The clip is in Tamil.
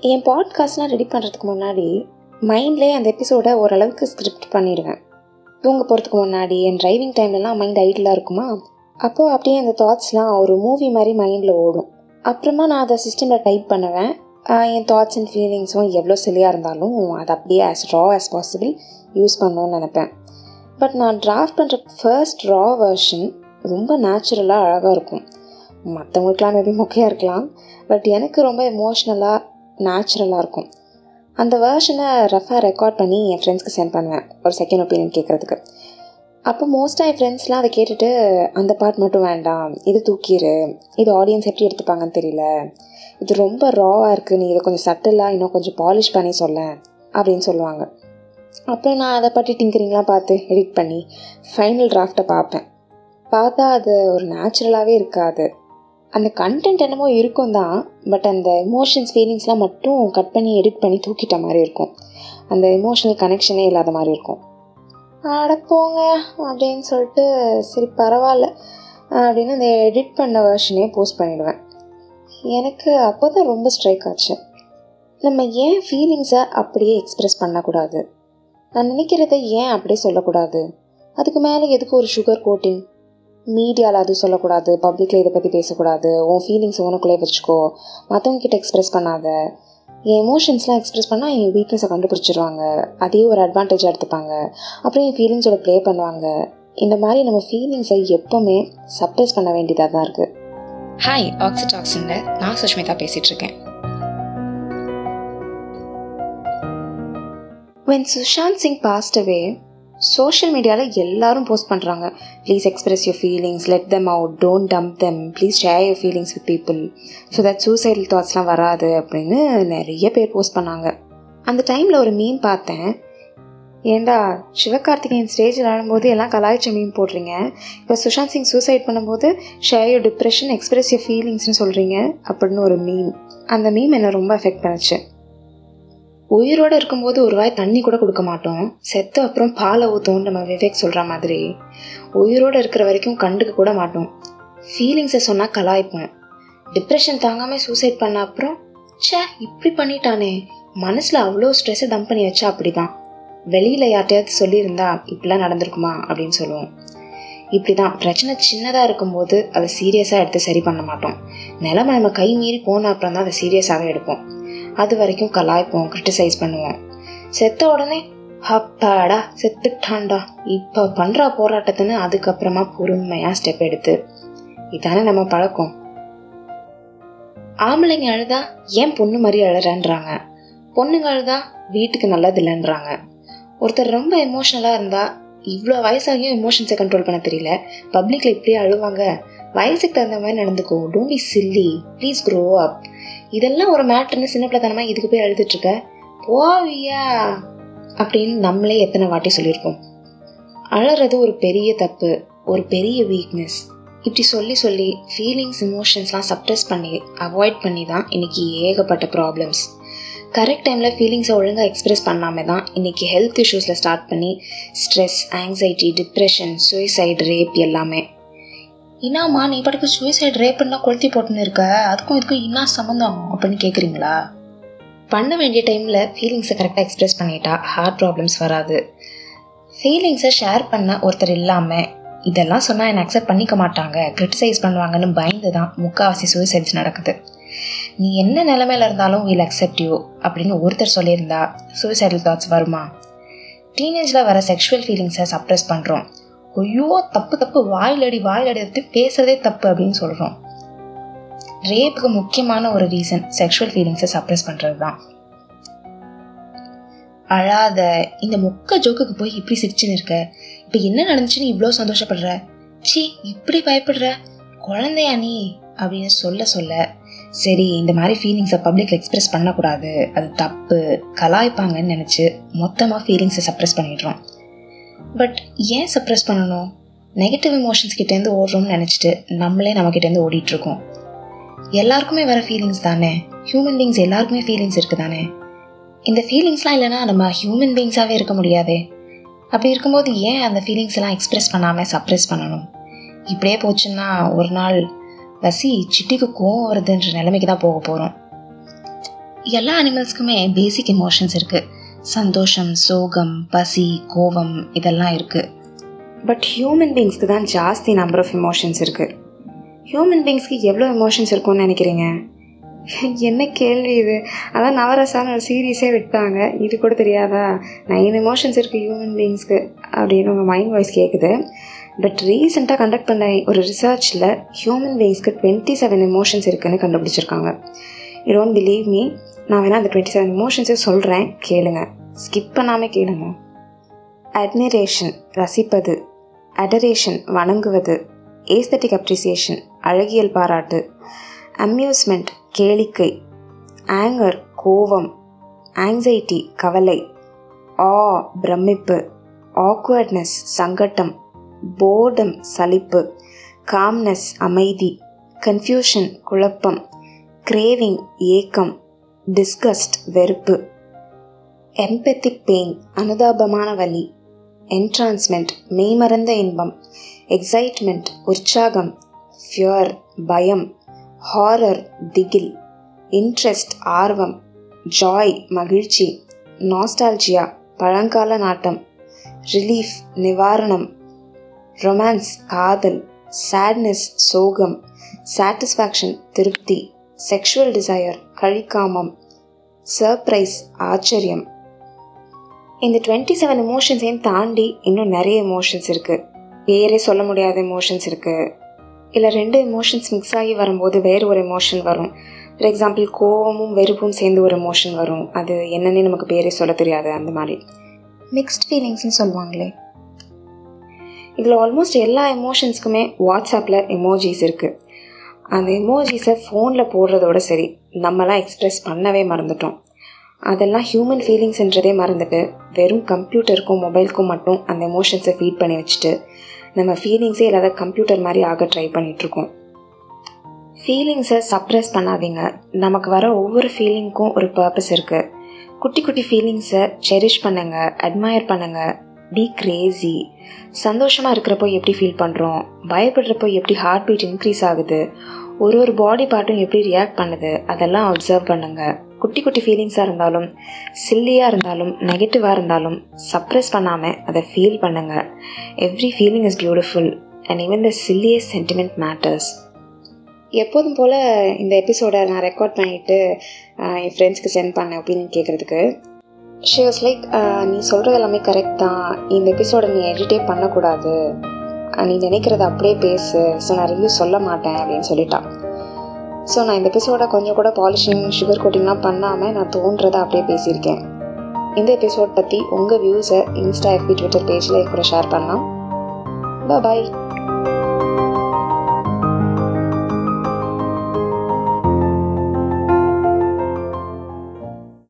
என் பாட்காஸ்ட்லாம் ரெடி பண்ணுறதுக்கு முன்னாடி மைண்ட்லேயே அந்த எபிசோடை ஓரளவுக்கு ஸ்கிரிப்ட் பண்ணிடுவேன். தூங்க போகிறதுக்கு முன்னாடி என் டிரைவிங் டைம்லலாம் மைண்ட் ஐடிலாக இருக்குமா? அப்போது அப்படியே அந்த தாட்ஸ்லாம் ஒரு மூவி மாதிரி மைண்டில் ஓடும். அப்புறமா நான் அதை சிஸ்டமில் டைப் பண்ணுவேன். என் தாட்ஸ் அண்ட் ஃபீலிங்ஸும் எவ்வளோ சிலியாக இருந்தாலும் அதை அப்படியே as raw as possible use பண்ணணும்னு நினப்பேன். பட் நான் ட்ராஃப்ட் பண்ணுற ஃபர்ஸ்ட் ரா வெர்ஷன் ரொம்ப நேச்சுரலாக அழகாக இருக்கும். மற்றவங்களுக்குலாம் மேபி மொக்கையாக இருக்கலாம். பட் எனக்கு ரொம்ப எமோஷ்னலாக நேச்சுரலாக இருக்கும். அந்த வேர்ஷனை ரஃபாக ரெக்கார்ட் பண்ணி என் ஃப்ரெண்ட்ஸ்க்கு சென்ட் பண்ணுவேன் ஒரு செகண்ட் ஒப்பீனியன் கேட்குறதுக்கு அப்போ மோஸ்ட்டாக என் ஃப்ரெண்ட்ஸ்லாம் அதை கேட்டுட்டு அந்த பார்ட் மட்டும் வேண்டாம். இது தூக்கிடு இது ஆடியன்ஸ் எப்படி எடுத்துப்பாங்கன்னு தெரியல. இது ரொம்ப ராவாக இருக்குது நீ இதை கொஞ்சம் சட்டிலாக இன்னும் கொஞ்சம் பாலிஷ் பண்ணி சொல்ல. அப்படின்னு சொல்லுவாங்க. அப்புறம் நான் அதை பற்றி டிங்கரிங்லாம் பார்த்து எடிட் பண்ணி ஃபைனல் டிராஃப்டை பார்ப்பேன். பார்த்தா அது ஒரு நேச்சுரலாகவே இருக்காது. அந்த கண்டென்ட் என்னமோ இருக்கும் தான் பட் அந்த எமோஷன்ஸ் ஃபீலிங்ஸ்லாம் மட்டும் கட் பண்ணி எடிட் பண்ணி தூக்கிட்ட மாதிரி இருக்கும். அந்த எமோஷனல் கனெக்ஷனே இல்லாத மாதிரி இருக்கும். அடப்போங்க அப்படின்னு சொல்லிட்டு சரி பரவாயில்ல அப்படின்னு அந்த எடிட் பண்ண வேர்ஷனே போஸ்ட் பண்ணிவிடுவேன் எனக்கு அப்போ தான் ரொம்ப ஸ்ட்ரைக் ஆச்சு. நம்ம ஏன் ஃபீலிங்ஸை அப்படியே எக்ஸ்ப்ரெஸ் பண்ணக்கூடாது? நான் நினைக்கிறத ஏன் அப்படியே சொல்லக்கூடாது? அதுக்கு மேலே எதுக்கு ஒரு சுகர் கோட்டிங் மீடியாவில் அது சொல்லக்கூடாது பப்ளிக்கில் இதை பற்றி பேசக்கூடாது உன் ஃபீலிங்ஸ் உனக்குள்ளே வச்சுக்கோ. மற்றவங்க கிட்ட எக்ஸ்ப்ரெஸ் பண்ணாத. என் எமோஷன்ஸ்லாம் எக்ஸ்ப்ரெஸ் பண்ணால் என் வீக்னஸை கண்டுபிடிச்சிருவாங்க. அதே ஒரு அட்வான்டேஜாக எடுத்துப்பாங்க. அப்புறம் என் ஃபீலிங்ஸோட ப்ளே பண்ணுவாங்க. இந்த மாதிரி நம்ம ஃபீலிங்ஸை எப்போவுமே சப்ரஸ் பண்ண வேண்டியதாக தான் இருக்குது ஹாய் ஆக்சிடாக்ஸில் நான் சுஷ்மிதா பேசிகிட்டு இருக்கேன் when Sushant Singh passed away social மீடியாவில் எல்லாரும் போஸ்ட் பண்ணுறாங்க please express your feelings let them out don't dump them please share your feelings with people so that suicidal தாட்ஸ்லாம் வராது அப்படின்னு நிறைய பேர் போஸ்ட் பண்ணாங்க. அந்த டைமில் ஒரு மீன் பார்த்தேன். ஏண்டா சிவகார்த்திகேயன் ஸ்டேஜில் ஆடும்போது எல்லாம் கலாய்ச்ச மீன் போடுறீங்க. இப்போ சுஷாந்த் சிங் சூசைட் பண்ணும்போது share your depression express your ஃபீலிங்ஸ்னு சொல்கிறீங்க அப்படின்னு ஒரு மீம் அந்த மீம் என்னை ரொம்ப எஃபெக்ட் பண்ணுச்சு. உயிரோடு இருக்கும்போது ஒரு வாய் தண்ணி கூட கொடுக்க மாட்டோம். செத்த அப்புறம் பாலை ஊற்றும் நம்ம விவேக் சொல்கிற மாதிரி. உயிரோடு இருக்கிற வரைக்கும் கண்டுக்க கூட மாட்டோம். ஃபீலிங்ஸை சொன்னால் கலாய்ப்போம். டிப்ரெஷன் தாங்காமல் சூசைட் பண்ண அப்புறம் ச்சே இப்படி பண்ணிட்டானே. மனசில் அவ்வளோ ஸ்ட்ரெஸ்ஸை டம்ப் பண்ணி வச்சா அப்படி தான் வெளியில் யார்ட்டையாவது சொல்லியிருந்தா இப்படிலாம் நடந்திருக்குமா அப்படின்னு சொல்லுவோம். இப்படி தான் பிரச்சனை சின்னதாக இருக்கும்போது அதை சீரியஸாக எடுத்து சரி பண்ண மாட்டோம். நிலமை நம்ம கை மீறி போன அப்புறம் தான் அதை சீரியஸாகவே எடுப்போம். அது வரைக்கும் கலாய்ப்போம் கிரிட்டிசைஸ் பண்ணுவோம். செத்த உடனே அப்பாடா செத்துட்டான்டா. இப்போ பண்ணுற போராட்டத்தின்னு அதுக்கப்புறமா பொறுமையாக ஸ்டெப் எடுத்து. இதானே நம்ம பழக்கம். ஆம்பளைங்க அழுதா ஏன் பொண்ணு மாதிரி அழுறன்றாங்க? பொண்ணுங்க அழுதா வீட்டுக்கு நல்லது இல்லைன்றாங்க ஒருத்தர் ரொம்ப எமோஷ்னலாக இருந்தால் இவ்வளோ வயசாகியும் எமோஷன்ஸை கண்ட்ரோல் பண்ண தெரியல. பப்ளிக்கில் இப்படியே அழுவாங்க. வயசுக்கு தகுந்த மாதிரி நடந்துக்கோ. Don't be silly please grow up இதெல்லாம் ஒரு மேட்ருன்னு சின்ன பிள்ளைத்தனமாக இதுக்கு போய் எழுதிட்டுருக்க? போவியா? அப்படின்னு நம்மளே எத்தனை வாட்டி சொல்லியிருக்கோம் அழறது ஒரு பெரிய தப்பு ஒரு பெரிய வீக்னஸ் இப்படி சொல்லி சொல்லி ஃபீலிங்ஸ் இமோஷன்ஸ்லாம் சப்ரஸ் பண்ணி அவாய்ட் பண்ணி தான் இன்றைக்கி ஏகப்பட்ட ப்ராப்ளம்ஸ் கரெக்ட் டைமில் ஃபீலிங்ஸை ஒழுங்காக எக்ஸ்ப்ரெஸ் பண்ணாமல் தான் இன்றைக்கி ஹெல்த் இஷ்யூஸில் ஸ்டார்ட் பண்ணி stress anxiety depression suicide rape எல்லாமே இன்னாம்மா நீ பாட்டுக்கு சூசைட் ரேப்புன்னா கொளுத்தி போட்டுன்னு இருக்க? அதுக்கும் இதுக்கும் என்ன சம்மந்தம் அப்படின்னு கேட்குறீங்களா பண்ண வேண்டிய டைமில் ஃபீலிங்ஸை கரெக்டாக எக்ஸ்ப்ரெஸ் பண்ணிட்டா ஹார்ட் ப்ராப்ளம்ஸ் வராது. ஃபீலிங்ஸை ஷேர் பண்ண ஒருத்தர் இல்லாமல் இதெல்லாம் சொன்னால் என்னை அக்செப்ட் பண்ணிக்க மாட்டாங்க. கிரிட்டிசைஸ் பண்ணுவாங்கன்னு பயந்து தான் முக்கால்வாசி சூசைட்ஸ் நடக்குது. நீ என்ன நிலமையில இருந்தாலும் வில் அக்செப்ட் யூ அப்படின்னு ஒருத்தர் சொல்லியிருந்தா சூசைடல் தாட்ஸ் வருமா? டீனேஜில் வர செக்ஷுவல் ஃபீலிங்ஸை சப்ரெஸ் பண்ணுறோம் ஐயோ தப்பு தப்பு வாயிலடி வாயிலடி எடுத்து பேசுறதே தப்பு அப்படின்னு சொல்கிறோம் ரேப்புக்கு முக்கியமான ஒரு ரீசன் செக்ஷுவல் ஃபீலிங்ஸை சப்ரெஸ் பண்ணுறது தான் அழாத இந்த மொக்க ஜோக்குக்கு போய் இப்படி சிரிச்சுன்னு இருக்க இப்போ என்ன நடந்துச்சுன்னு இவ்வளோ சந்தோஷப்படுற? சி இப்படி பயப்படுற? குழந்தையா நீ? அப்படின்னு சொல்ல சொல்ல சரி இந்த மாதிரி ஃபீலிங்ஸை பப்ளிக் எக்ஸ்பிரஸ் பண்ணக்கூடாது. அது தப்பு. கலாய்ப்பாங்கன்னு நினச்சி மொத்தமாக ஃபீலிங்ஸை சப்ரெஸ் பண்ணிடுறோம். பட் ஏன் சப்ரஸ் பண்ணணும்? நெகட்டிவ் எமோஷன்ஸ் கிட்டேருந்து ஓடுறோம்னு நினச்சிட்டு நம்மளே நம்மக்கிட்டேருந்து ஓடிட்டுருக்கோம். எல்லாருக்குமே வர ஃபீலிங்ஸ் தானே? ஹியூமன் பீங்ஸ் எல்லாருக்குமே ஃபீலிங்ஸ் இருக்குது தானே? இந்த ஃபீலிங்ஸ்லாம் இல்லைனா நம்ம ஹியூமன் பீங்ஸாகவே இருக்க முடியாதே? அப்படி இருக்கும்போது ஏன் அந்த ஃபீலிங்ஸ் எல்லாம் எக்ஸ்ப்ரெஸ் பண்ணாமல் சப்ரெஸ் பண்ணணும்? இப்படியே போச்சுன்னா ஒரு நாள் வசி சிட்டிக்கு கோவம் வருதுன்ற நிலைமைக்கு தான் போக போகிறோம் எல்லா அனிமல்ஸ்க்குமே பேசிக் எமோஷன்ஸ் இருக்குது சந்தோஷம் சோகம் பசி கோபம் இதெல்லாம் இருக்குது பட் ஹியூமன் பீங்ஸ்க்கு தான் ஜாஸ்தி நம்பர் ஆஃப் எமோஷன்ஸ் இருக்குது ஹியூமன் பீங்ஸ்க்கு எவ்வளோ எமோஷன்ஸ் இருக்கும்னு நினைக்கிறீங்க? என்ன கேள்வி இது? அதான் நவரசான ஒரு சீரீஸே விட்டாங்க. இது கூட தெரியாதா? நைன் எமோஷன்ஸ் இருக்குது ஹியூமன் பீங்ஸ்க்கு அப்படின்னு உங்கள் மைண்ட் வாய்ஸ் கேட்குது பட் ரீசெண்டாக கண்டக்ட் பண்ண ஒரு ரிசர்ச்சில் ஹியூமன் பீங்ஸ்க்கு டுவெண்ட்டி செவன் எமோஷன்ஸ் இருக்குதுன்னு கண்டுபிடிச்சிருக்காங்க. யூ டோன்ட் பிலீவ் மீ நான் வேணால் அந்த டுவெண்ட்டி செவன் எமோஷன்ஸே சொல்கிறேன் கேளுங்க. ஸ்கிப் பண்ணாமல் கேளுங்க. அட்மிரேஷன் ரசிப்பது. அடரேஷன் வணங்குவது. ஏஸ்தட்டிக் அப்ரிசியேஷன் அழகியல் பாராட்டு. அம்யூஸ்மெண்ட் கேளிக்கை. ஆங்கர் கோபம். ஆங்ஸைட்டி கவலை. ஆ பிரமிப்பு. ஆக்வர்ட்னஸ் சங்கட்டம். போர்டம் சலிப்பு. காம்னஸ் அமைதி. கன்ஃபியூஷன் குழப்பம். கிரேவிங் ஏக்கம். டிஸ்கஸ்ட் வெறுப்பு. எம்பெத்திக் பெயின் அனுதாபமான வலி. என்ட்ரான்ஸ்மெண்ட் மெய்மறந்த இன்பம். எக்ஸைட்மெண்ட் உற்சாகம். ஃபியர் பயம். ஹாரர் திகில். இன்ட்ரெஸ்ட் ஆர்வம். ஜாய் மகிழ்ச்சி. நாஸ்டால்ஜியா பழங்கால நாட்டம். ரிலீஃப் நிவாரணம். ரொமான்ஸ் காதல். சேட்னஸ் சோகம். சாட்டிஸ்ஃபேக்ஷன் திருப்தி. செக்ஷுவல் டிசையர் கழிக்காமம் சர்ப்ரைஸ் ஆச்சரியம். இந்த டுவெண்ட்டி செவன் எமோஷன்ஸையும் தாண்டி இன்னும் நிறைய எமோஷன்ஸ் இருக்குது பேரே சொல்ல முடியாத எமோஷன்ஸ் இருக்குது இல்லை ரெண்டு எமோஷன்ஸ் மிக்ஸ் ஆகி வரும்போது வேறு ஒரு எமோஷன் வரும். ஃபார் எக்ஸாம்பிள் கோவமும் வெறுப்பும் சேர்ந்து ஒரு எமோஷன் வரும். அது என்னன்னே நமக்கு பேரே சொல்ல தெரியாது அந்த மாதிரி. மிக்ஸ்ட் ஃபீலிங்ஸ்னு சொல்லுவாங்களே. இதில் ஆல்மோஸ்ட் எல்லா எமோஷன்ஸ்க்குமே வாட்ஸ்அப்பில் எமோஜிஸ் இருக்குது அந்த எமோஜிஸை ஃபோனில் போடுறதோட சரி நம்மலாம் எக்ஸ்ப்ரெஸ் பண்ணவே மறந்துட்டோம். அதெல்லாம் ஹியூமன் ஃபீலிங்ஸ்ன்றதே மறந்துட்டு வெறும் கம்ப்யூட்டருக்கும் மொபைலுக்கும் மட்டும் அந்த எமோஷன்ஸை ஃபீட் பண்ணி வச்சுட்டு நம்ம ஃபீலிங்ஸே இல்லாத கம்ப்யூட்டர் மாதிரி ஆக ட்ரை பண்ணிகிட்ருக்கோம் ஃபீலிங்ஸை சப்ரெஸ் பண்ணாதீங்க. நமக்கு வர ஒவ்வொரு ஃபீலிங்க்கும் ஒரு பர்பஸ் இருக்குது குட்டி குட்டி ஃபீலிங்ஸை செரிஷ் பண்ணுங்கள் அட்மயர் பண்ணுங்கள் பி கிரேசி சந்தோஷமாக இருக்கிறப்போ எப்படி ஃபீல் பண்ணுறோம் பயப்படுறப்போ எப்படி ஹார்ட் பீட் இன்க்ரீஸ் ஆகுது? ஒரு ஒரு பாடி பார்ட்டும் எப்படி ரியாக்ட் பண்ணுது அதெல்லாம் அப்சர்வ் பண்ணுங்கள் குட்டி குட்டி ஃபீலிங்ஸாக இருந்தாலும் சில்லியாக இருந்தாலும் நெகட்டிவாக இருந்தாலும் சப்ரெஸ் பண்ணாமல் அதை ஃபீல் பண்ணுங்கள் every feeling is beautiful and even the silliest sentiment matters எப்போதும் போல் இந்த எபிசோடை நான் ரெக்கார்ட் பண்ணிவிட்டு என் ஃப்ரெண்ட்ஸ்க்கு சென்ட் பண்ணேன் ஒப்பீனியன் கேட்குறதுக்கு ஷி வாஸ் லைக் நீ சொல்கிறது எல்லாமே கரெக்ட் தான். இந்த எபிசோடை நீ எடிட்டே பண்ணக்கூடாது. நீ நினைக்கிறத அப்படியே பேசு. ஸோ நான் ரிவ்யூ சொல்ல மாட்டேன் அப்படின்னு சொல்லிட்டான். ஸோ நான் இந்த எபிசோட கொஞ்சம் கூட பாலிஷிங் சுகர் கோட்டிங்லாம் பண்ணாமல் நான் தோன்றதை அப்படியே பேசியிருக்கேன். இந்த எபிசோட் பற்றி உங்கள் வியூஸை இன்ஸ்டா எஃபி ட்விட்டர் பேஜில் கூட ஷேர் பண்ணலாம். பாய்